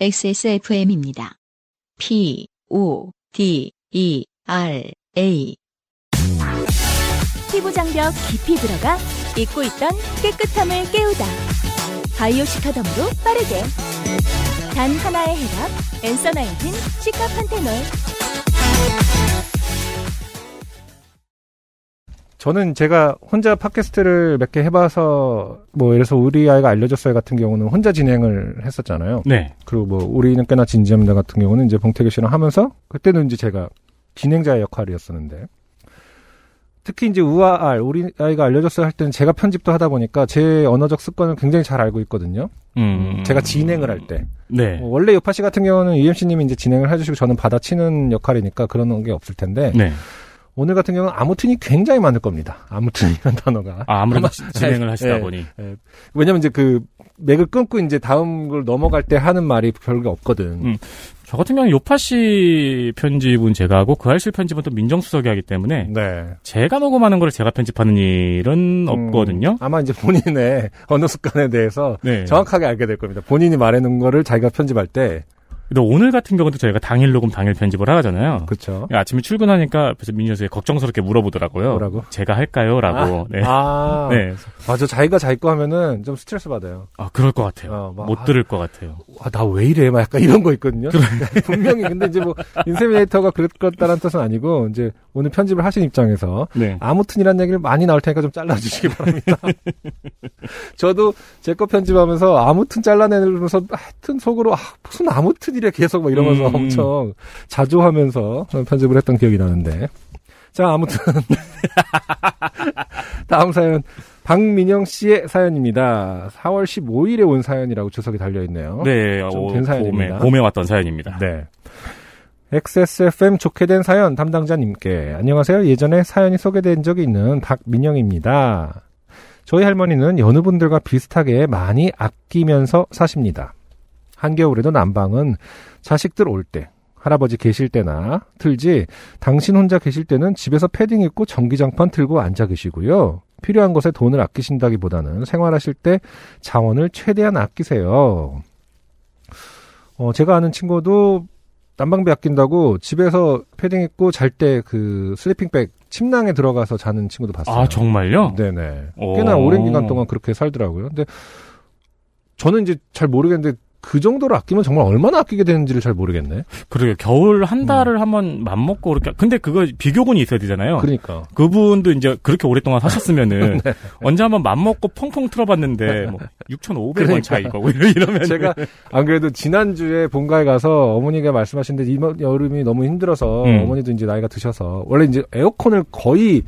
XSFM입니다. P, O, D, E, R, A. 피부 장벽 깊이 들어가 잊고 있던 깨끗함을 깨우다. 바이오 시카덤으로 빠르게. 단 하나의 해답. 엔서 나인틴 시카판테놀. 저는 제가 혼자 팟캐스트를 몇 개 해봐서 뭐 예를 들어서 우리 아이가 알려줬어요 같은 경우는 혼자 진행을 했었잖아요. 네. 그리고 뭐 우리는 꽤나 진지합니다 같은 경우는 이제 봉태규 씨랑 하면서 그때는 이제 제가 진행자의 역할이었었는데 특히 이제 우아알 우리 아이가 알려줬어요 할 때는 제가 편집도 하다 보니까 제 언어적 습관을 굉장히 잘 알고 있거든요. 음. 제가 진행을 할 때. 네. 뭐 원래 요파 씨 같은 경우는 UMC님이 이제 진행을 해주시고 저는 받아치는 역할이니까 그런 게 없을 텐데 네. 오늘 같은 경우는 아무튼이 굉장히 많을 겁니다. 아무튼이라는 단어가. 아, 지- 진행을 하시다 예, 보니. 예. 왜냐면 이제 그 맥을 끊고 이제 다음 걸 넘어갈 때 하는 말이 별게 없거든. 음. 저 같은 경우는 요파 씨 편집은 제가 하고 그 알실 편집은 또 민정수석이 하기 때문에 네. 제가 녹음하는 걸 제가 편집하는 일은 없거든요. 음, 아마 이제 본인의 언어 습관에 대해서 네. 정확하게 알게 될 겁니다. 본인이 말해놓은 거를 자기가 편집할 때. 근데 오늘 같은 경우도 저희가 당일 녹음 당일 편집을 하잖아요. 그쵸. 아침에 출근하니까 그래서 민정수석이 걱정스럽게 물어보더라고요. 뭐라고? 제가 할까요?라고. 네. 아. 네. 맞아. 자기가 자기 거 하면은 좀 스트레스 받아요. 아, 그럴 것 같아요. 어, 막, 못 아, 들을 것 같아요. 아, 나 왜 이래? 막 약간 이런 거 있거든요. 분명히. 근데 이제 뭐, 인세미네이터가 그랬다는 뜻은 아니고, 이제 오늘 편집을 하신 입장에서, 네. 아무튼이란 얘기를 많이 나올 테니까 좀 잘라주시기 바랍니다. 저도 제 거 편집하면서 아무튼 잘라내면서 하여튼 속으로, 아, 무슨 아무튼 이래 계속 막 이러면서 음. 엄청 자주 하면서 편집을 했던 기억이 나는데. 자, 아무튼. 다음 사연. 박민영 씨의 사연입니다. 4월 15일에 온 사연이라고 주석이 달려있네요. 네. 좀 어, 된 사연입니다. 봄에, 봄에 왔던 사연입니다. 네. XSFM 좋게 된 사연 담당자님께 안녕하세요. 예전에 사연이 소개된 적이 있는 박민영입니다. 저희 할머니는 여느 분들과 비슷하게 많이 아끼면서 사십니다. 한겨울에도 난방은 자식들 올 때, 할아버지 계실 때나 틀지 당신 혼자 계실 때는 집에서 패딩 입고 전기장판 틀고 앉아 계시고요. 필요한 것에 돈을 아끼신다기보다는 생활하실 때 자원을 최대한 아끼세요. 어, 제가 아는 친구도 난방비 아낀다고 집에서 패딩 입고 잘 때 그 슬리핑백 침낭에 들어가서 자는 친구도 봤어요. 아, 정말요? 네네. 오. 꽤나 오랜 기간 동안 그렇게 살더라고요. 근데 저는 이제 잘 모르겠는데 그 정도로 아끼면 정말 얼마나 아끼게 되는지를 잘 모르겠네. 그러게요. 겨울 한 달을 한번 맘먹고 그렇게. 근데 그거 비교군이 있어야 되잖아요. 그러니까. 그분도 이제 그렇게 오랫동안 사셨으면은 언제 한번 맘먹고 펑펑 틀어봤는데 뭐 6,500원 그러니까. 차이가 뭐 이러면 제가 안 그래도 지난 주에 본가에 가서 어머니가 말씀하시는데 이 여름이 너무 힘들어서 음. 어머니도 이제 나이가 드셔서 원래 이제 에어컨을 거의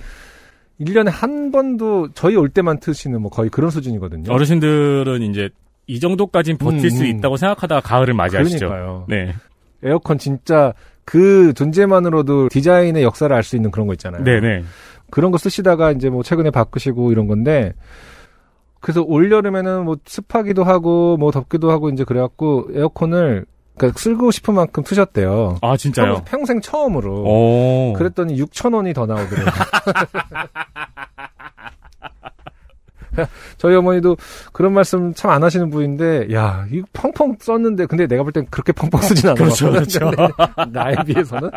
1년에 한 번도 저희 올 때만 트시는 뭐 거의 그런 수준이거든요. 어르신들은 이제 이 정도까지는 버틸 음, 수 음. 있다고 생각하다가 가을을 맞이하시죠. 그러니까요. 네. 에어컨 진짜 그 존재만으로도 디자인의 역사를 알 수 있는 그런 거 있잖아요. 네네. 그런 거 쓰시다가 이제 뭐 최근에 바꾸시고 이런 건데 그래서 올 여름에는 뭐 습하기도 하고 뭐 덥기도 하고 이제 그래갖고 에어컨을 그러니까 쓰고 싶은 만큼 트셨대요. 아, 진짜요? 평- 평생 처음으로. 오. 그랬더니 6천 원이 더 나오더라고요. 저희 어머니도 그런 말씀 참 안 하시는 분인데, 야, 이거 펑펑 썼는데, 근데 내가 볼 땐 그렇게 펑펑 쓰진 않아. 그렇죠, 그렇죠. 나에 비해서는.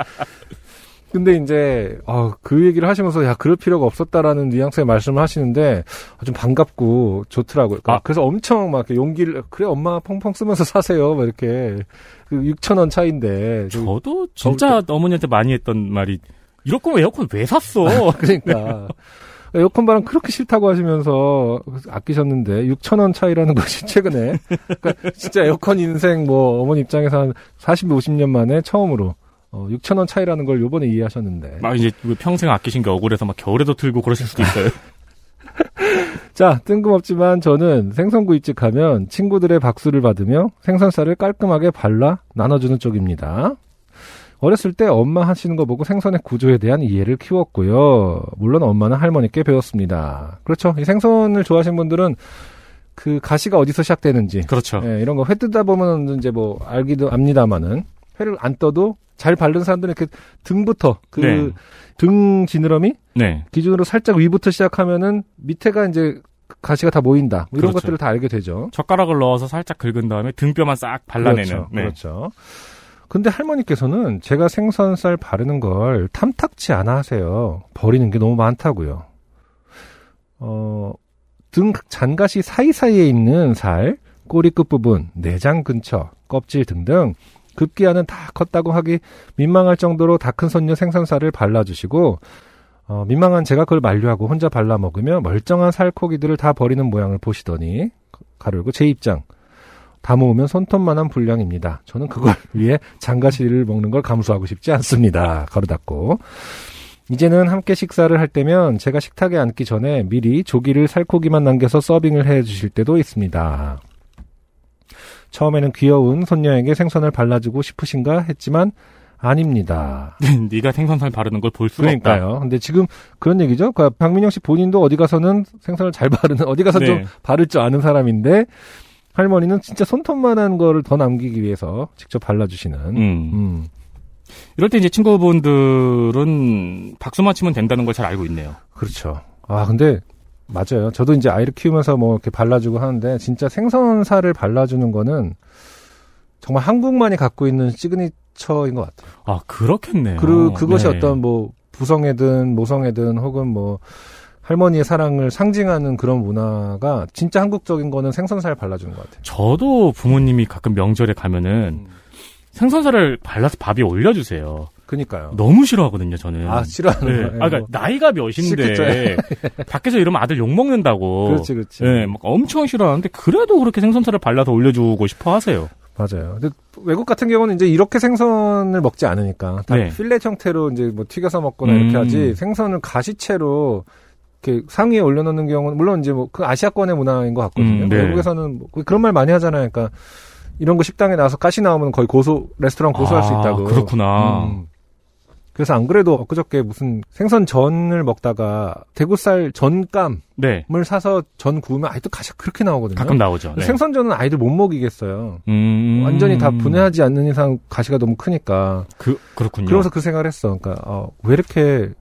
근데 이제, 어, 그 얘기를 하시면서, 야, 그럴 필요가 없었다라는 뉘앙스의 말씀을 하시는데, 아, 좀 반갑고 좋더라고요. 그러니까 아. 그래서 엄청 막 이렇게 용기를, 그래, 엄마 펑펑 쓰면서 사세요. 막 이렇게. 그 6천 원 차인데. 저도 진짜 어머니한테 많이 했던 말이 이럴 거면 에어컨 왜 샀어? 그러니까 에어컨 바람 그렇게 싫다고 하시면서 아끼셨는데 6천 원 차이라는 것이 최근에 그러니까 진짜 에어컨 인생 뭐 어머니 입장에서 한 40, 50년 만에 처음으로 어, 6천 원 차이라는 걸 요번에 이해하셨는데 막 이제 그 평생 아끼신 게 억울해서 막 겨울에도 틀고 그러실 수도 있어요. 자 뜬금없지만 저는 생선구이집 가면 친구들의 박수를 받으며 생선살을 깔끔하게 발라 나눠주는 쪽입니다. 어렸을 때 엄마 하시는 거 보고 생선의 구조에 대한 이해를 키웠고요. 물론 엄마는 할머니께 배웠습니다. 그렇죠. 이 생선을 좋아하시는 분들은 그 가시가 어디서 시작되는지 그렇죠. 예, 이런 거회 뜨다 보면 이제 뭐 알기도 압니다마는 회를 안 떠도 잘 바른 사람들은 이렇게 등부터 그 네. 등 지느러미 네. 기준으로 살짝 위부터 시작하면은 밑에가 이제 가시가 다 모인다. 뭐 이런 그렇죠. 것들을 다 알게 되죠. 젓가락을 넣어서 살짝 긁은 다음에 등뼈만 싹 발라내는. 그렇죠. 네. 그렇죠. 근데 할머니께서는 제가 생선살 바르는 걸 탐탁치 않아 하세요. 버리는 게 너무 많다고요. 어, 등 잔가시 사이사이에 있는 살, 꼬리 끝부분, 내장 근처, 껍질 등등 급기야는 다 컸다고 하기 민망할 정도로 다 큰 손녀 생선살을 발라주시고 어, 민망한 제가 그걸 만류하고 혼자 발라 먹으며 멀쩡한 살코기들을 다 버리는 모양을 보시더니 가르고 제 입장 다 모으면 손톱만한 분량입니다. 저는 그걸 위해 장가시를 먹는 걸 감수하고 싶지 않습니다. 가로 닫고 이제는 함께 식사를 할 때면 제가 식탁에 앉기 전에 미리 조기를 살코기만 남겨서 서빙을 해 주실 때도 있습니다. 처음에는 귀여운 손녀에게 생선을 발라주고 싶으신가 했지만 아닙니다. 네가 생선살 바르는 걸 볼 수가 없다. 그러니까요. 근데 지금 그런 얘기죠. 그러니까 박민영 씨 본인도 어디 가서는 생선을 잘 바르는 어디 가서 네. 좀 바를 줄 아는 사람인데 할머니는 진짜 손톱만한 거를 더 남기기 위해서 직접 발라주시는. 음. 음. 이럴 때 이제 친구분들은 박수 맞히면 된다는 걸 잘 알고 있네요. 그렇죠. 아 근데 맞아요. 저도 이제 아이를 키우면서 뭐 이렇게 발라주고 하는데 진짜 생선살을 발라주는 거는 정말 한국만이 갖고 있는 시그니처인 것 같아요. 아 그렇겠네요. 그 그것이 네. 어떤 뭐 부성애든 모성애든 혹은 뭐 할머니의 사랑을 상징하는 그런 문화가 진짜 한국적인 거는 생선살 발라주는 것 같아요. 저도 부모님이 가끔 명절에 가면은 생선살을 발라서 밥에 올려주세요. 그니까요. 너무 싫어하거든요, 저는. 아 싫어하는 네. 거예요. 아, 그러니까 나이가 몇인데 밖에서 이러면 아들 욕 먹는다고. 그렇지 그렇지. 네, 막 엄청 싫어하는데 그래도 그렇게 생선살을 발라서 올려주고 싶어 하세요. 맞아요. 근데 외국 같은 경우는 이제 이렇게 생선을 먹지 않으니까 다 네. 필렛 형태로 이제 뭐 튀겨서 먹거나 음. 이렇게 하지 생선을 가시채로 이렇게 상위에 올려놓는 경우는 물론 이제 뭐 그 아시아권의 문화인 것 같거든요. 음, 네. 외국에서는 뭐 그런 말 많이 하잖아요. 그러니까 이런 거 식당에 나와서 가시 나오면 거의 고소 레스토랑 고소할 수 아, 있다고. 그렇구나. 음. 그래서 안 그래도 엊그저께 무슨 생선 전을 먹다가 대구살 전감을 네. 사서 전 구우면 아직도 가시가 그렇게 나오거든요. 가끔 나오죠. 네. 생선전은 아이들 못 먹이겠어요. 음. 완전히 다 분해하지 않는 이상 가시가 너무 크니까. 그, 그렇군요. 그러면서 그 생각을 했어. 그러니까 어, 왜 이렇게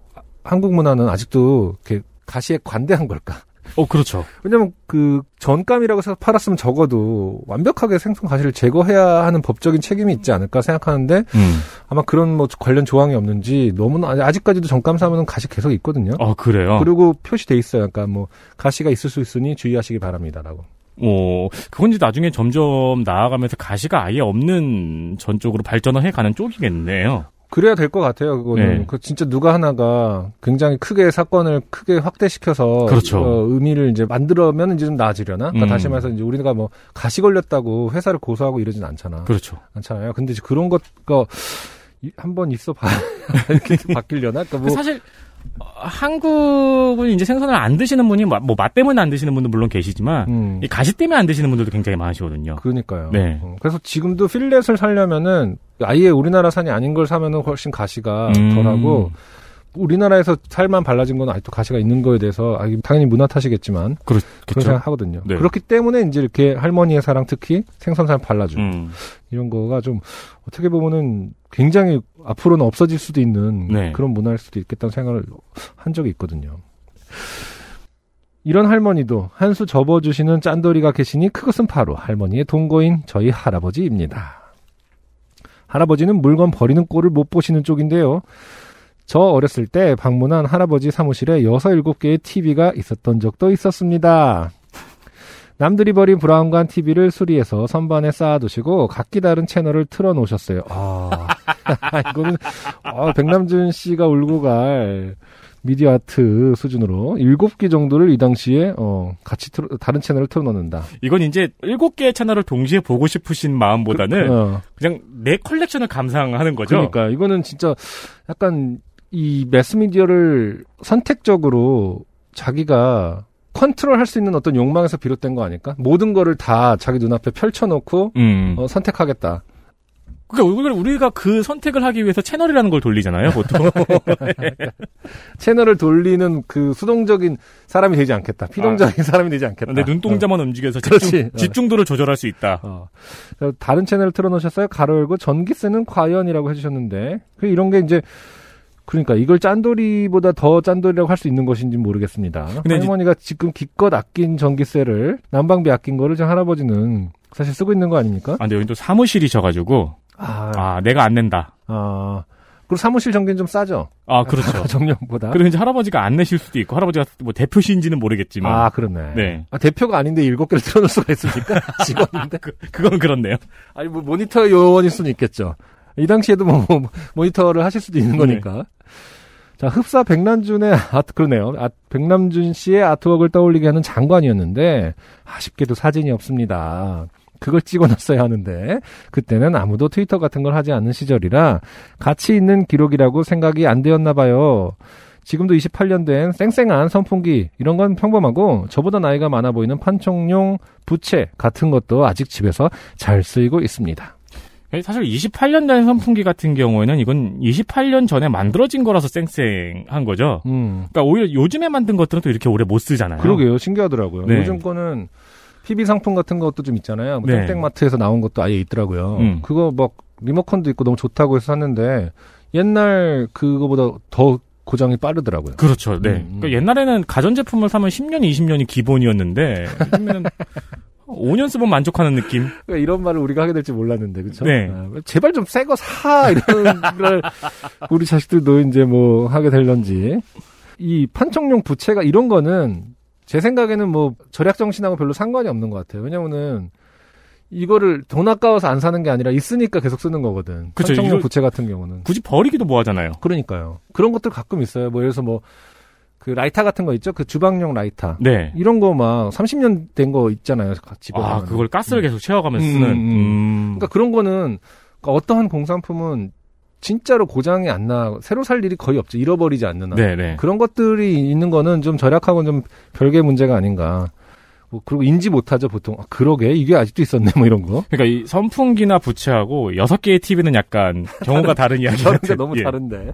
한국 문화는 아직도 이렇게 가시에 관대한 걸까? 어, 그렇죠. 왜냐면 그 전감이라고 해서 팔았으면 적어도 완벽하게 생선 가시를 제거해야 하는 법적인 책임이 있지 않을까 생각하는데 음. 아마 그런 뭐 관련 조항이 없는지 너무나 아직까지도 전감 사면은 가시 계속 있거든요. 어, 그래요? 그리고 표시돼 있어요. 그러니까 뭐 가시가 있을 수 있으니 주의하시기 바랍니다라고. 어, 그건 이제 나중에 점점 나아가면서 가시가 아예 없는 전 쪽으로 발전을 해가는 쪽이겠네요. 그래야 될 것 같아요. 그거는 네. 그 진짜 누가 하나가 굉장히 크게 사건을 크게 확대시켜서 그렇죠. 어, 의미를 이제 만들어면 이제 좀 나아지려나? 그러니까 음. 다시 말해서 이제 우리가 뭐 가시 걸렸다고 회사를 고소하고 이러진 않잖아. 그렇죠. 않잖아요. 근데 이제 그런 것가 한번 있어 봐 이렇게 바뀌려나? 그러니까 뭐 사실 어, 한국은 이제 생선을 안 드시는 분이 뭐 맛 때문에 안 드시는 분도 물론 계시지만 음, 이 가시 때문에 안 드시는 분들도 굉장히 많으시거든요. 그러니까요. 네. 어, 그래서 지금도 필렛을 살려면은 아예 우리나라 산이 아닌 걸 사면은 훨씬 가시가 음. 덜하고 우리나라에서 살만 발라진 건 아직도 가시가 있는 거에 대해서 아, 당연히 문화 탓이겠지만 그런 그렇겠죠. 생각하거든요. 네. 그렇기 때문에 이제 이렇게 할머니의 사랑 특히 생선살 발라주고 음. 이런 거가 좀 어떻게 보면은 굉장히 앞으로는 없어질 수도 있는 네. 그런 문화일 수도 있겠다는 생각을 한 적이 있거든요. 이런 할머니도 한 수 접어주시는 짠돌이가 계시니 그것은 바로 할머니의 동거인 저희 할아버지입니다. 할아버지는 물건 버리는 꼴을 못 보시는 쪽인데요. 저 어렸을 때 방문한 할아버지 사무실에 6, 7개의 TV가 있었던 적도 있었습니다. 남들이 버린 브라운관 TV를 수리해서 선반에 쌓아두시고 각기 다른 채널을 틀어놓으셨어요. 아, 이거는 아, 백남준 씨가 울고 갈 미디어 아트 수준으로 7개 정도를 이 당시에 어, 같이 틀어, 다른 채널을 틀어놓는다. 이건 이제 일곱 개의 채널을 동시에 보고 싶으신 마음보다는 어, 그냥 내 컬렉션을 감상하는 거죠. 그러니까 이거는 진짜 약간 이 매스미디어를 선택적으로 자기가 컨트롤 할 수 있는 어떤 욕망에서 비롯된 거 아닐까? 모든 거를 다 자기 눈앞에 펼쳐놓고 음. 어, 선택하겠다. 그러니까 우리가- 그 선택을 하기 위해서 채널이라는 걸 돌리잖아요, 보통. 채널을 돌리는 그 수동적인 사람이 되지 않겠다. 피동적인 사람이 되지 않겠다. 내 눈동자만 움직여서 그렇지. 집중, 어. 집중도를 조절할 수 있다. 어. 다른 채널을 틀어놓으셨어요. 가로 열고 전기세는 과연이라고 해주셨는데 그 이런 게 이제 그러니까 이걸 짠돌이보다 더 짠돌이라고 할 수 있는 것인지 모르겠습니다. 근데 할머니가 지금 기껏 아낀 전기세를 난방비 아낀 거를 지금 할아버지는 사실 쓰고 있는 거 아닙니까? 아, 근데 여기 또 사무실이셔가지고, 아, 아, 내가 안 낸다. 아. 그리고 사무실 전기는 좀 싸죠. 아, 그렇죠. 정년보다. 그리고 이제 할아버지가 안 내실 수도 있고, 할아버지가 뭐 대표신지는 모르겠지만. 아, 그렇네. 네. 아, 대표가 아닌데 일곱 개를 틀어놓을 수가 있습니까? 직원인데. 그, 그건 그렇네요. 아니, 뭐, 모니터 요원일 수는 있겠죠. 이 당시에도 뭐, 뭐, 모니터를 하실 수도 있는 네. 거니까. 자, 흡사 백남준의 아트, 그러네요. 아, 백남준 씨의 아트웍을 떠올리게 하는 장관이었는데, 아쉽게도 사진이 없습니다. 그걸 찍어놨어야 하는데, 그때는 아무도 트위터 같은 걸 하지 않는 시절이라, 가치 있는 기록이라고 생각이 안 되었나 봐요. 지금도 28년 된 쌩쌩한 선풍기, 이런 건 평범하고, 저보다 나이가 많아 보이는 판촉용 부채 같은 것도 아직 집에서 잘 쓰이고 있습니다. 사실 28년 된 선풍기 같은 경우에는 이건 28년 전에 만들어진 거라서 쌩쌩한 거죠. 음. 그러니까 오히려 요즘에 만든 것들은 또 이렇게 오래 못 쓰잖아요. 그러게요. 신기하더라고요. 네. 요즘 거는 PB 상품 같은 것도 좀 있잖아요. 뭐 네. 땡땡마트에서 나온 것도 아예 있더라고요. 음. 그거 막 리모컨도 있고 너무 좋다고 해서 샀는데 옛날 그거보다 더 고장이 빠르더라고요. 그렇죠. 네. 음, 음. 그러니까 옛날에는 가전제품을 사면 10년, 20년이 기본이었는데 요즘에는 5년 쓰면 만족하는 느낌. 그러니까 이런 말을 우리가 하게 될지 몰랐는데, 그렇죠? 네. 제발 좀 새 거 사! 이런 걸 우리 자식들도 이제 뭐 하게 될런지. 이 판촉용 부채가 이런 거는 제 생각에는 뭐 절약 정신하고 별로 상관이 없는 것 같아요. 왜냐면은 이거를 돈 아까워서 안 사는 게 아니라 있으니까 계속 쓰는 거거든. 그쵸, 판촉용 부채 같은 경우는. 굳이 버리기도 뭐하잖아요. 그러니까요. 그런 것들 가끔 있어요. 뭐 예를 들어서 뭐 그 라이터 같은 거 있죠? 그 주방용 라이터. 네. 이런 거 막 30년 된 거 있잖아요. 집에 아. 그걸 가스를 계속 채워가면서 음, 쓰는. 음, 음. 그러니까 그런 거는 그러니까 어떠한 공산품은 진짜로 고장이 안 나, 새로 살 일이 거의 없죠. 잃어버리지 않는 한. 네네. 그런 것들이 있는 거는 좀 절약하고는 좀 별개의 문제가 아닌가. 뭐 그리고 인지 못하죠, 보통. 아, 그러게, 이게 아직도 있었네, 뭐 이런 거. 그러니까 이 선풍기나 부채하고 여섯 개의 TV는 약간 경우가 다른 이야기 같은. 너무 예. 다른데.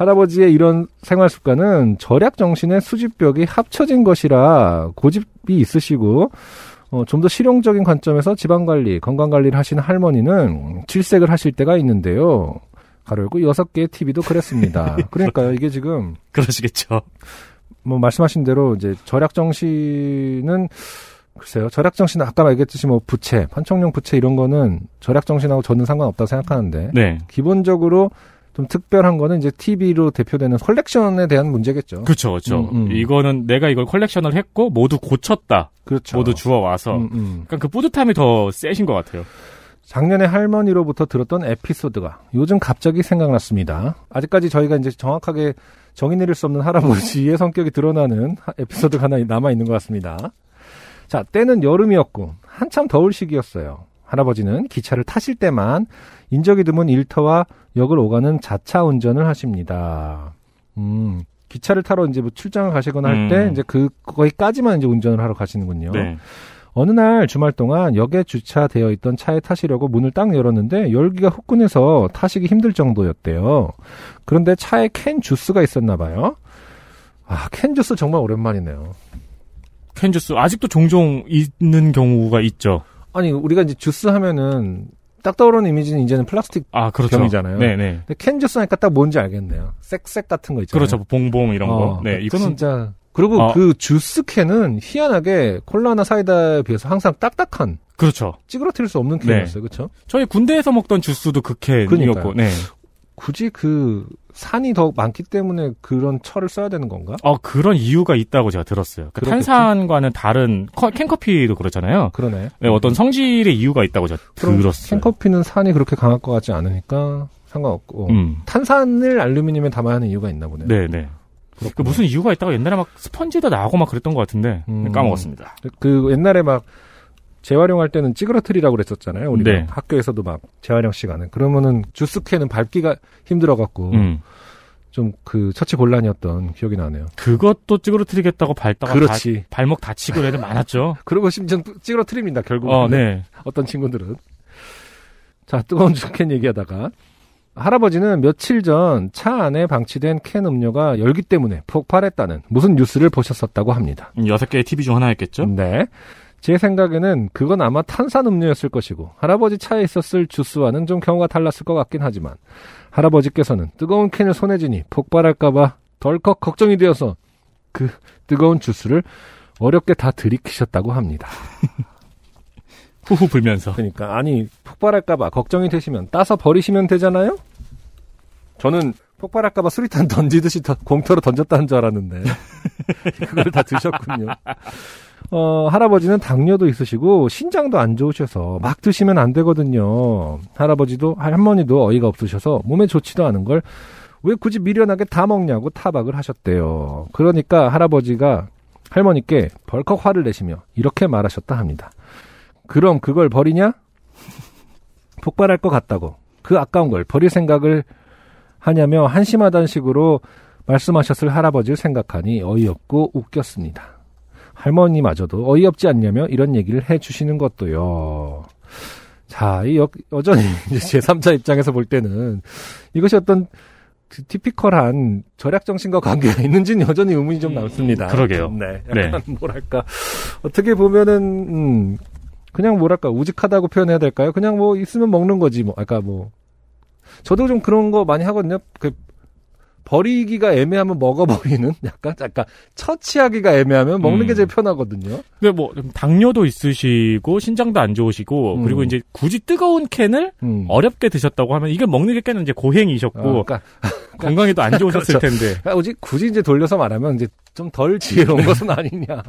할아버지의 이런 생활 습관은 절약 정신의 수집벽이 합쳐진 것이라 고집이 있으시고, 어, 좀 더 실용적인 관점에서 지방 관리, 건강 관리를 하시는 할머니는 질색을 하실 때가 있는데요. 가로 열고 여섯 개의 TV도 그랬습니다. 그러니까요, 이게 지금, 그러시겠죠. 뭐, 말씀하신 대로, 이제, 절약 정신은, 글쎄요, 절약 정신은 아까 말했듯이 뭐, 부채, 판촉용 부채 이런 거는 절약 정신하고 저는 상관없다고 생각하는데, 네. 기본적으로 좀 특별한 거는 이제 TV로 대표되는 컬렉션에 대한 문제겠죠. 그렇죠, 그렇죠. 음, 음. 이거는 내가 이걸 컬렉션을 했고 모두 고쳤다. 그렇죠. 모두 주워 와서. 음, 음. 그러니까 그 뿌듯함이 더 세신 것 같아요. 작년에 할머니로부터 들었던 에피소드가 요즘 갑자기 생각났습니다. 아직까지 저희가 이제 정확하게 정의 내릴 수 없는 할아버지의 성격이 드러나는 하- 에피소드가 하나 남아 있는 것 같습니다. 자, 때는 여름이었고 한참 더울 시기였어요. 할아버지는 기차를 타실 때만 인적이 드문 일터와 역을 오가는 자차 운전을 하십니다. 음, 기차를 타러 이제 뭐 출장을 가시거나 할때 음. 이제 그 거기까지만 이제 운전을 하러 가시는군요. 네. 어느 날 주말 동안 역에 주차되어 있던 차에 타시려고 문을 딱 열었는데 열기가 후끈해서 타시기 힘들 정도였대요. 그런데 차에 캔 주스가 있었나 봐요. 아, 캔 주스 정말 오랜만이네요. 캔 주스 아직도 종종 있는 경우가 있죠. 아니, 우리가 이제 주스 하면은 딱 떠오르는 이미지는 이제는 플라스틱 아, 그렇죠. 병이잖아요. 네네. 근데 캔 주스 하니까 딱 뭔지 알겠네요. 쌕쌕 같은 거 있잖아요. 그렇죠. 뭐 봉봉 이런 거. 어, 네, 이거는 진짜 그리고 어. 그 주스 캔은 희한하게 콜라나 사이다에 비해서 항상 딱딱한 그렇죠. 찌그러뜨릴 수 없는 네. 캔이었어요. 그렇죠? 저희 군대에서 먹던 주스도 그 캔이었고. 네. 굳이 그 산이 더 많기 때문에 그런 철을 써야 되는 건가? 어, 그런 이유가 있다고 제가 들었어요. 그. 탄산과는 다른 커- 캔커피도 그렇잖아요. 그러네. 네, 어떤 성질의 이유가 있다고 제가 들었어요. 캔커피는 산이 그렇게 강할 것 같지 않으니까 상관없고 음. 탄산을 알루미늄에 담아야 하는 이유가 있나 보네요. 네, 네. 그 무슨 이유가 있다고 옛날에 막 스펀지도 나오고 막 그랬던 것 같은데 음. 까먹었습니다. 그 옛날에 막 재활용할 때는 찌그러뜨리라고 그랬었잖아요. 우리가 네. 학교에서도 막 재활용 시간에 그러면은 주스 캔은 밟기가 힘들어갖고 음. 좀그 처치 곤란이었던 기억이 나네요. 그것도 찌그러뜨리겠다고 밟다가 그렇지. 다- 발목 다치고 애들 많았죠. 그리고 심지어 찌그러뜨립니다. 결국 어, 네. 어떤 친구들은. 자, 뜨거운 주캔 얘기하다가. 할아버지는 며칠 전 차 안에 방치된 캔 음료가 열기 때문에 폭발했다는 무슨 뉴스를 보셨었다고 합니다. 음, 여섯 개의 TV 중 하나였겠죠? 네. 제 생각에는 그건 아마 탄산 음료였을 것이고 할아버지 차에 있었을 주스와는 좀 경우가 달랐을 것 같긴 하지만 할아버지께서는 뜨거운 캔을 손에 쥐니 폭발할까봐 덜컥 걱정이 되어서 그 뜨거운 주스를 어렵게 다 들이키셨다고 합니다. 후후 불면서. 그러니까 아니 폭발할까봐 걱정이 되시면 따서 버리시면 되잖아요. 저는 폭발할까봐 수리탄 던지듯이 더- 공터로 던졌다는 줄 알았는데 그걸 다 드셨군요. 어, 할아버지는 당뇨도 있으시고 신장도 안 좋으셔서 막 드시면 안 되거든요. 할아버지도 할머니도 어이가 없으셔서 몸에 좋지도 않은 걸 왜 굳이 미련하게 다 먹냐고 타박을 하셨대요. 그러니까 할아버지가 할머니께 벌컥 화를 내시며 이렇게 말하셨다 합니다. 그럼 그걸 버리냐? 폭발할 것 같다고. 그 아까운 걸 버릴 생각을 하냐며 한심하다는 식으로 말씀하셨을 할아버지를 생각하니 어이없고 웃겼습니다. 할머니마저도 어이없지 않냐며 이런 얘기를 해 주시는 것도요. 자, 이 여, 여전히 이제 제3자 입장에서 볼 때는 이것이 어떤 그 티피컬한 절약 정신과 관계가 있는지는 여전히 의문이 좀 남습니다. 그러게요. 네. 네. 약간 뭐랄까 어떻게 보면은 음, 그냥 뭐랄까 우직하다고 표현해야 될까요? 그냥 뭐 있으면 먹는 거지 뭐. 아까 뭐 저도 좀 그런 거 많이 하거든요. 그 버리기가 애매하면 먹어버리는 약간 약간 처치하기가 애매하면 먹는 게 음. 제일 편하거든요. 근데 뭐 당뇨도 있으시고 신장도 안 좋으시고 음. 그리고 이제 굳이 뜨거운 캔을 음. 어렵게 드셨다고 하면 이게 먹는 게 꽤는 이제 고행이셨고 어, 그러니까 건강에도 안 좋으셨을 그렇죠. 텐데. 그러니까 굳이, 굳이 이제 돌려서 말하면 이제 좀 덜 지혜로운 것은 아니냐.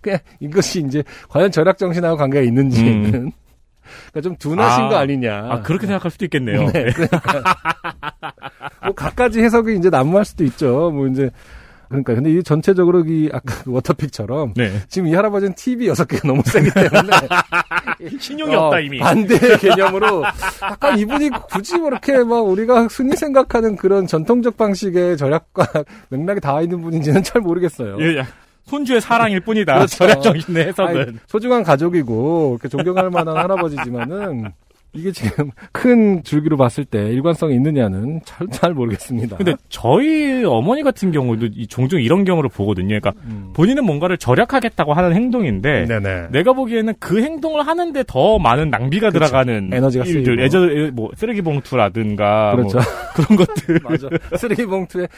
그냥 이것이 이제 과연 절약 정신하고 관계가 있는지는 그러니까 좀 둔하신 아. 거 아니냐. 아 그렇게 생각할 수도 있겠네요. 네, 뭐 갖가지 해석이 이제 난무할 수도 있죠. 뭐 이제 그러니까 근데 이 전체적으로 이 아까 그 워터픽처럼 네. 지금 이 할아버지는 TV 여섯 개가 너무 세기 때문에 신용이 어, 없다 이미. 반대 개념으로 약간 이분이 굳이 뭐 이렇게 막 우리가 흔히 생각하는 그런 전통적 방식의 절약과 맥락이 닿아 있는 분인지는 잘 모르겠어요. 예, 야, 손주의 사랑일 뿐이다. 그렇죠. 절약 정신의 해석은. 아니, 소중한 가족이고 존경할 만한 할아버지지만은 이게 지금 큰 줄기로 봤을 때 일관성이 있느냐는 잘, 잘 모르겠습니다. 근데 저희 어머니 같은 경우도 이- 종종 이런 경우를 보거든요. 그러니까 음. 본인은 뭔가를 절약하겠다고 하는 행동인데 네네. 내가 보기에는 그 행동을 하는데 더 많은 낭비가 그렇죠. 들어가는 에너지가 일들, 쓰이고. 예전 뭐 쓰레기 봉투라든가 그렇죠. 뭐 그런 것들 맞아. 쓰레기 봉투에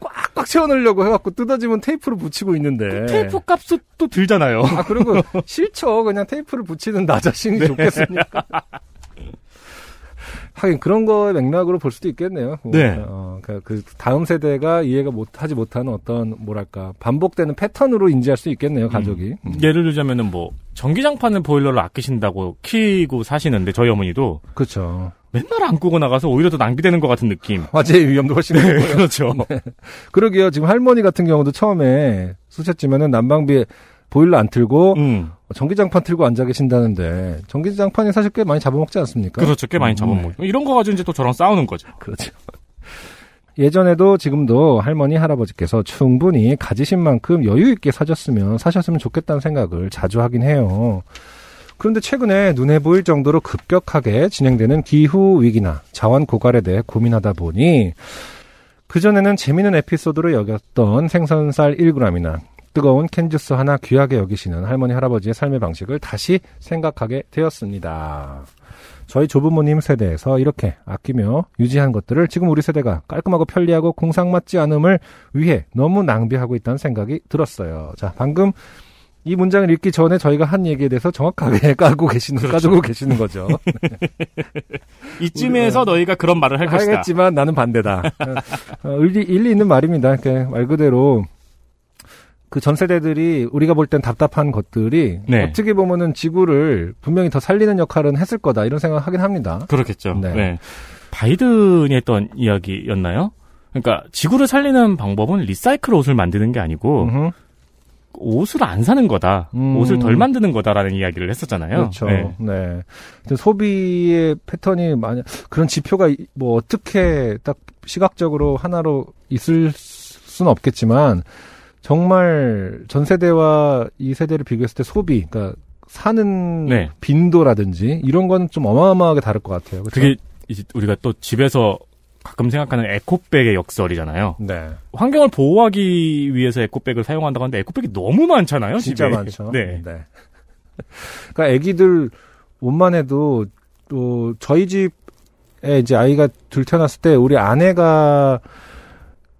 꽉꽉 채워넣으려고 해갖고 뜯어지면 테이프로 붙이고 있는데. 테이프 값도 또 들잖아요. 아 그리고 싫죠. 그냥 테이프를 붙이는 나 자신이 네. 좋겠습니까? 하긴 그런 거의 맥락으로 볼 수도 있겠네요. 뭐, 네. 어, 그, 그 다음 세대가 이해가 못하지 못하는 어떤 뭐랄까 반복되는 패턴으로 인지할 수 있겠네요. 가족이. 음. 예를 들자면은 뭐 전기장판을 보일러를 아끼신다고 키고 사시는데 저희 어머니도 그렇죠. 맨날 안 끄고 나가서 오히려 더 낭비되는 것 같은 느낌. 화재의 위험도 훨씬 높고요. 그렇죠. 그러게요. 지금 할머니 같은 경우도 처음에 쓰셨지만은 난방비에 보일러 안 틀고 음. 전기장판 틀고 앉아 계신다는데 전기장판이 사실 꽤 많이 잡아먹지 않습니까? 그렇죠. 꽤 많이 음, 잡아먹고 이런 거 가지고 이제 또 저랑 싸우는 거죠. 그렇죠. 예전에도 지금도 할머니 할아버지께서 충분히 가지신 만큼 여유 있게 사셨으면 사셨으면 좋겠다는 생각을 자주 하긴 해요. 그런데 최근에 눈에 보일 정도로 급격하게 진행되는 기후 위기나 자원 고갈에 대해 고민하다 보니 그전에는 재미있는 에피소드로 여겼던 생선살 1g이나 뜨거운 캔주스 하나 귀하게 여기시는 할머니 할아버지의 삶의 방식을 다시 생각하게 되었습니다. 저희 조부모님 세대에서 이렇게 아끼며 유지한 것들을 지금 우리 세대가 깔끔하고 편리하고 공상맞지 않음을 위해 너무 낭비하고 있다는 생각이 들었어요. 자, 방금 이 문장을 읽기 전에 저희가 한 얘기에 대해서 정확하게 까고 계시는, 그렇죠. 까주고 계시는 거죠. 이쯤에서 너희가 그런 말을 할 것이다. 하겠지만 나는 반대다. 어, 일리, 일리 있는 말입니다. 이렇게 말 그대로 그 전 세대들이 우리가 볼 땐 답답한 것들이 네. 어떻게 보면은 지구를 분명히 더 살리는 역할은 했을 거다 이런 생각을 하긴 합니다. 그렇겠죠. 네. 네. 바이든이 했던 이야기였나요? 그러니까 지구를 살리는 방법은 리사이클 옷을 만드는 게 아니고 음흠. 옷을 안 사는 거다. 음. 옷을 덜 만드는 거다라는 이야기를 했었잖아요. 그렇죠. 네. 네. 소비의 패턴이 만약 그런 지표가 이- 뭐 어떻게 딱 시각적으로 하나로 있을 수는 없겠지만 정말 전 세대와 이 세대를 비교했을 때 소비, 그러니까 사는 네. 빈도라든지 이런 거는 좀 어마어마하게 다를 것 같아요. 그게 이제 우리가 또 집에서 가끔 생각하는 에코백의 역설이잖아요. 네. 환경을 보호하기 위해서 에코백을 사용한다고 하는데 에코백이 너무 많잖아요. 진짜 집에. 많죠. 네. 그러니까 아기들 옷만 해도 또 저희 이제 아이가 둘 태어났을 때 우리 아내가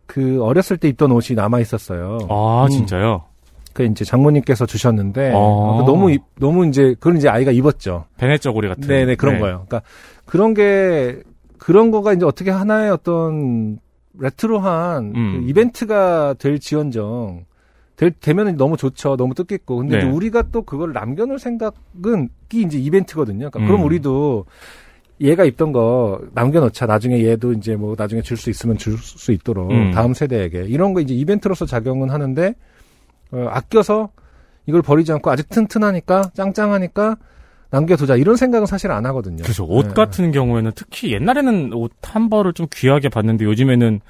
그 어렸을 때 입던 옷이 남아 있었어요. 아, 음. 진짜요? 그 이제 장모님께서 주셨는데 아. 어, 너무 입- 너무 이제 그걸 이제 아이가 입었죠. 베네 쪼고리 같은. 네네 그런 거예요. 그러니까 그런 게 그런 거가 이제 어떻게 하나의 어떤 레트로한 음. 그 이벤트가 될 지언정 될, 되면 너무 좋죠. 너무 뜻깊고. 근데 네. 우리가 또 그걸 남겨놓을 생각은 이 이제 이벤트거든요. 그러니까 음. 그럼 우리도 얘가 입던 거 남겨놓자. 나중에 얘도 이제 뭐 나중에 줄 수 있으면 줄 수 있도록 음. 다음 세대에게 이런 거 이제 이벤트로서 작용은 하는데 어, 아껴서 이걸 버리지 않고 아직 튼튼하니까 짱짱하니까 남겨두자 이런 생각은 사실 안 하거든요. 그렇죠. 옷 네. 같은 경우에는 특히 옛날에는 옷 한 벌을 좀 귀하게 봤는데 요즘에는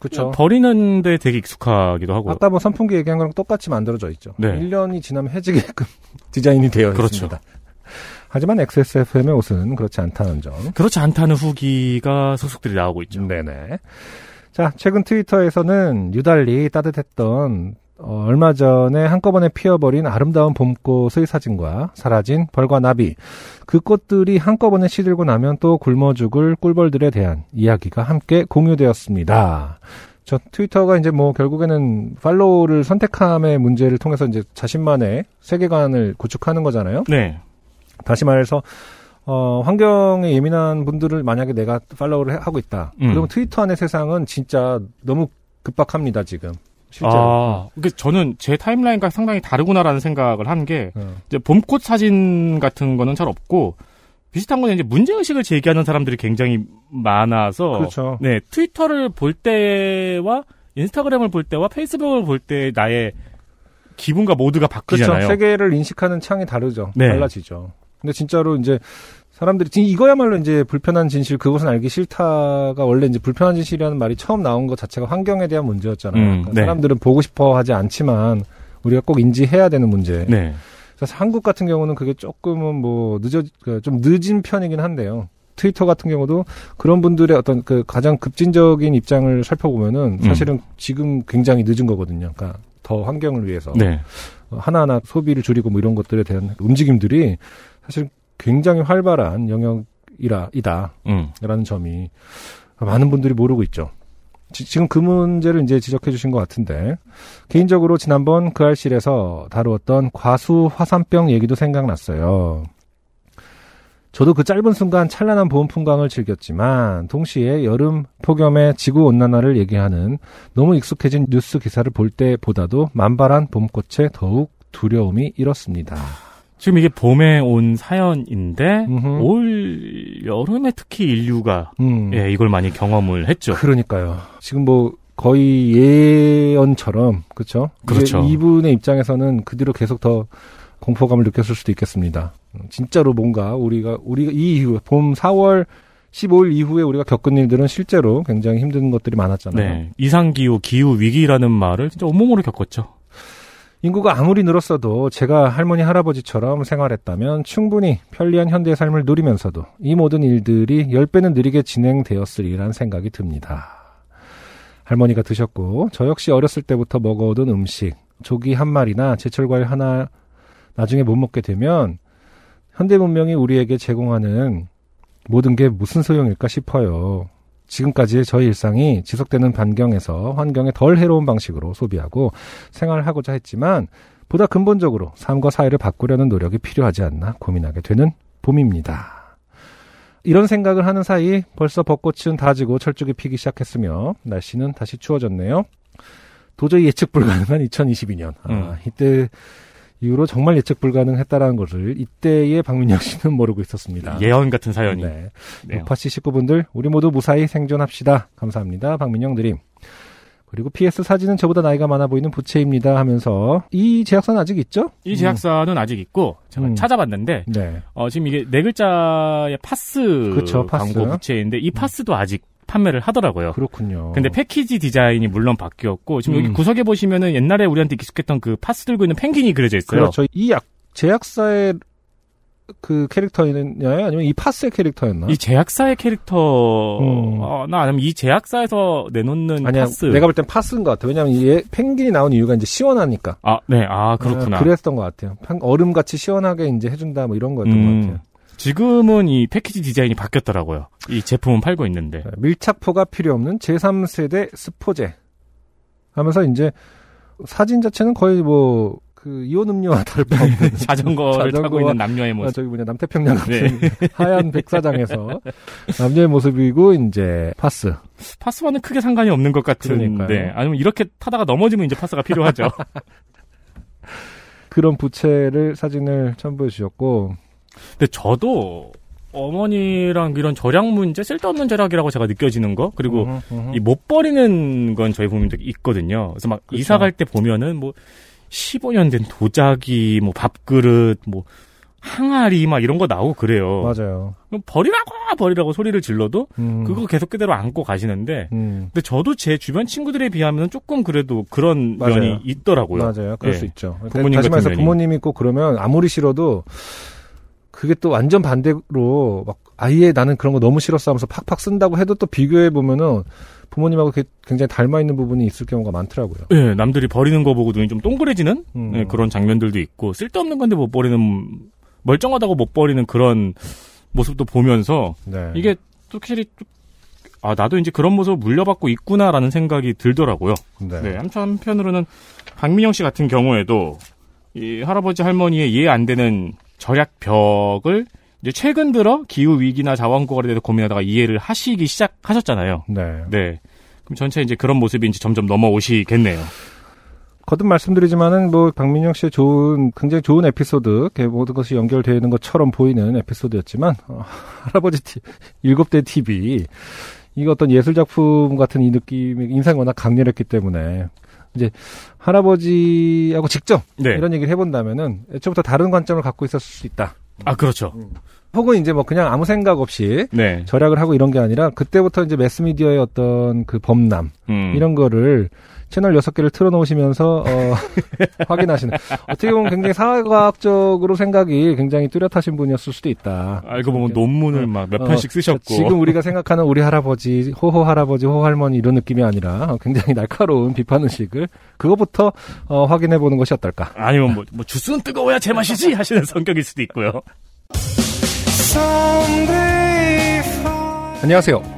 그렇죠. 버리는데 되게 익숙하기도 하고. 아까 뭐 선풍기 얘기한 거랑 똑같이 만들어져 있죠. 네. 1년이 지나면 해지게끔 디자인이 되어 그렇죠. 있습니다. 하지만 XSFM의 옷은 그렇지 않다는 점. 그렇지 않다는 후기가 소속들이 나오고 있죠. 네네. 자, 최근 트위터에서는 유달리 따뜻했던 어, 얼마 전에 한꺼번에 피어버린 아름다운 봄꽃의 사진과 사라진 벌과 나비, 그 꽃들이 한꺼번에 시들고 나면 또 굶어 죽을 꿀벌들에 대한 이야기가 함께 공유되었습니다. 저 트위터가 이제 뭐 결국에는 팔로우를 선택함의 문제를 통해서 이제 자신만의 세계관을 구축하는 거잖아요. 네. 다시 말해서 어, 환경에 예민한 분들을 만약에 내가 팔로우를 해- 하고 있다. 음. 그러면 트위터 안의 세상은 진짜 너무 급박합니다, 지금. 실제로. 아, 그 저는 제 타임라인과 상당히 다르구나라는 생각을 한게 어. 이제 봄꽃 사진 같은 거는 잘 없고 비슷한 건 이제 문제 의식을 제기하는 사람들이 굉장히 많아서 그렇죠. 네 트위터를 볼 때와 인스타그램을 볼 때와 페이스북을 볼 때 나의 기분과 모드가 그렇죠. 바뀌잖아요. 세계를 인식하는 창이 다르죠. 네. 달라지죠. 근데 진짜로 이제 사람들이 지금 이거야말로 이제 불편한 진실 그것은 알기 싫다가 원래 이제 불편한 진실이라는 말이 처음 나온 것 자체가 환경에 대한 문제였잖아요. 음, 그러니까 네. 사람들은 보고 싶어 하지 않지만 우리가 꼭 인지해야 되는 문제. 네. 그래서 한국 같은 경우는 그게 조금은 뭐 늦어 그좀 늦은 편이긴 한데요. 트위터 같은 경우도 그런 분들의 어떤 그 가장 급진적인 입장을 살펴보면은 사실은 지금 굉장히 늦은 거거든요. 그러니까 더 환경을 위해서 네. 어, 하나하나 소비를 줄이고 뭐 이런 것들에 대한 움직임들이 사실 굉장히 활발한 영역이라 이다라는 음. 점이 많은 분들이 모르고 있죠. 지, 지금 그 문제를 이제 지적해 주신 것 같은데 개인적으로 지난번 그 알실에서 다루었던 과수 화산병 얘기도 생각났어요. 저도 그 짧은 순간 찬란한 봄 풍광을 즐겼지만 동시에 여름 폭염의 지구 온난화를 얘기하는 너무 익숙해진 뉴스 기사를 볼 때보다도 만발한 봄꽃에 더욱 두려움이 일었습니다. 지금 이게 봄에 온 사연인데 음흠. 올 여름에 특히 인류가 음. 예, 이걸 많이 경험을 했죠. 그러니까요. 지금 뭐 거의 예언처럼 그렇죠. 그렇죠. 이분의 입장에서는 그 뒤로 계속 더 공포감을 느꼈을 수도 있겠습니다. 음, 진짜로 뭔가 우리가 우리가 이 이후에 봄 4월 15일 이후에 우리가 겪은 일들은 실제로 굉장히 힘든 것들이 많았잖아요. 네. 이상기후, 기후 위기라는 말을 진짜 온몸으로 겪었죠. 인구가 아무리 늘었어도 제가 할머니 할아버지처럼 생활했다면 충분히 편리한 현대의 삶을 누리면서도 이 모든 일들이 10배는 느리게 진행되었으리란 생각이 듭니다. 할머니가 드셨고 저 역시 어렸을 때부터 먹어오던 음식 조기 한 마리나 제철 과일 하나 나중에 못 먹게 되면 현대 문명이 우리에게 제공하는 모든 게 무슨 소용일까 싶어요. 지금까지 저희 일상이 지속되는 반경에서 환경에 덜 해로운 방식으로 소비하고 생활하고자 했지만 보다 근본적으로 삶과 사회를 바꾸려는 노력이 필요하지 않나 고민하게 되는 봄입니다. 이런 생각을 하는 사이 벌써 벚꽃은 다 지고 철쭉이 피기 시작했으며 날씨는 다시 추워졌네요. 도저히 예측 불가능한 2022년. 아, 음. 이때 이후로 정말 예측 불가능했다라는 것을 이때의 박민영 씨는 모르고 있었습니다. 예언 같은 사연이. 네. 네요. 우파씨 식구분들 우리 모두 무사히 생존합시다. 감사합니다. 박민영 드림. 그리고 PS 사진은 저보다 나이가 많아 보이는 부채입니다 하면서 이 제약사는 아직 있죠? 이 제약사는 아직 있고 제가 음. 찾아봤는데 네. 어, 지금 이게 네 글자의 파스 그쵸, 파스. 광고 부채인데 이 파스도 아직 판매를 하더라고요. 그렇군요. 근데 패키지 디자인이 물론 바뀌었고 지금 여기 음. 구석에 보시면은 옛날에 우리한테 익숙했던 그 파스 들고 있는 penguin이 그려져 있어요. 그렇죠. 이 약, 제약사의 그 캐릭터였나요? 아니면 이 파스의 캐릭터였나? 이 제약사의 캐릭터나 음. 아니면 이 제약사에서 내놓는 아니야, 파스. 내가 볼 땐 파스인 것 같아. 왜냐면 이 펭귄이 나온 이유가 이제 시원하니까. 아, 네, 아 그렇구나. 아, 그랬던 것 같아요. 팽- 얼음같이 시원하게 이제 해준다 뭐 이런 거였던 음. 것 같아요. 지금은 이 패키지 디자인이 바뀌었더라고요. 이 제품은 팔고 있는데. 밀착포가 필요 없는 제3세대 스포제 하면서 이제 사진 자체는 거의 뭐 그 이온 음료와 다를 바 없는 자전거를 타고 자전거와- 있는 남녀의 아, 모습. 저기 뭐냐 남태평양 같은 네. 하얀 백사장에서 남녀의 모습이고 이제 파스 파스와는 크게 상관이 없는 것 같은데. 그러니까요. 아니면 이렇게 타다가 넘어지면 이제 파스가 필요하죠. 그런 부채를 사진을 첨부해 주셨고 근데 저도 어머니랑 이런 절약 문제, 쓸데없는 절약이라고 제가 느껴지는 거, 그리고 음흠, 음흠. 이못 버리는 건 저희 부모님도 있거든요. 그래서 막 그쵸. 이사 갈 때 보면은 뭐 15년 된 도자기, 뭐 밥그릇, 뭐 항아리 막 이런 거 나오고 그래요. 맞아요. 그럼 버리라고 버리라고 소리를 질러도 음, 그거 계속 그대로 안고 가시는데 음, 근데 저도 제 주변 친구들에 비하면 조금 그래도 그런 맞아요. 면이 있더라고요. 맞아요. 그럴 예. 수 있죠. 부모님 다시 말해서. 부모님이 꼭 그러면 아무리 싫어도 그게 또 완전 반대로 막 아예 나는 그런 거 너무 싫었어 하면서 팍팍 쓴다고 해도 또 비교해 보면은 부모님하고 게- 굉장히 닮아 있는 부분이 있을 경우가 많더라고요. 예, 남들이 버리는 거 보고 눈이 좀 동그래지는 음. 예, 그런 장면들도 있고 쓸데없는 건데 못 버리는 멀쩡하다고 못 버리는 그런 모습도 보면서 네. 이게 또 확실히 또- 아 나도 이제 그런 모습을 물려받고 있구나라는 생각이 들더라고요. 네. 네, 한편 한편으로는 박민영 씨 같은 경우에도 이 할아버지 할머니의 이해 안 되는 절약벽을 이제 최근 들어 기후 위기나 자원 고갈에 대해서 고민하다가 이해를 하시기 시작하셨잖아요. 네. 네. 그럼 전체 이제 그런 모습이 이제 점점 넘어오시겠네요. 거듭 말씀드리지만은 뭐 박민영 씨의 좋은 굉장히 좋은 에피소드 모든 것이 연결되어 있는 것처럼 보이는 에피소드였지만 어, 할아버지 티, 일곱 대 TV 이거 어떤 예술 작품 같은 이 느낌이 인상이 워낙 강렬했기 때문에 이제 할아버지하고 직접 네. 이런 얘기를 해본다면은 애초부터 다른 관점을 갖고 있었을 수 있다. 아 그렇죠. 혹은 이제 뭐 그냥 아무 생각 없이 네. 절약을 하고 이런 게 아니라 그때부터 이제 매스미디어의 어떤 그 범람 음. 이런 거를 채널 여섯 개를 틀어놓으시면서 어, 확인하시는 어떻게 보면 굉장히 사회과학적으로 생각이 굉장히 뚜렷하신 분이었을 수도 있다. 알고 보면 논문을 막몇 어, 편씩 쓰셨고. 지금 우리가 생각하는 우리 할아버지, 호호 할아버지, 호호 할머니 이런 느낌이 아니라 어, 굉장히 날카로운 비판 의식을 그거부터 어, 확인해 보는 것이 어떨까. 아니면 뭐, 뭐 주스는 뜨거워야 제맛이지 하시는 성격일 수도 있고요. 안녕하세요.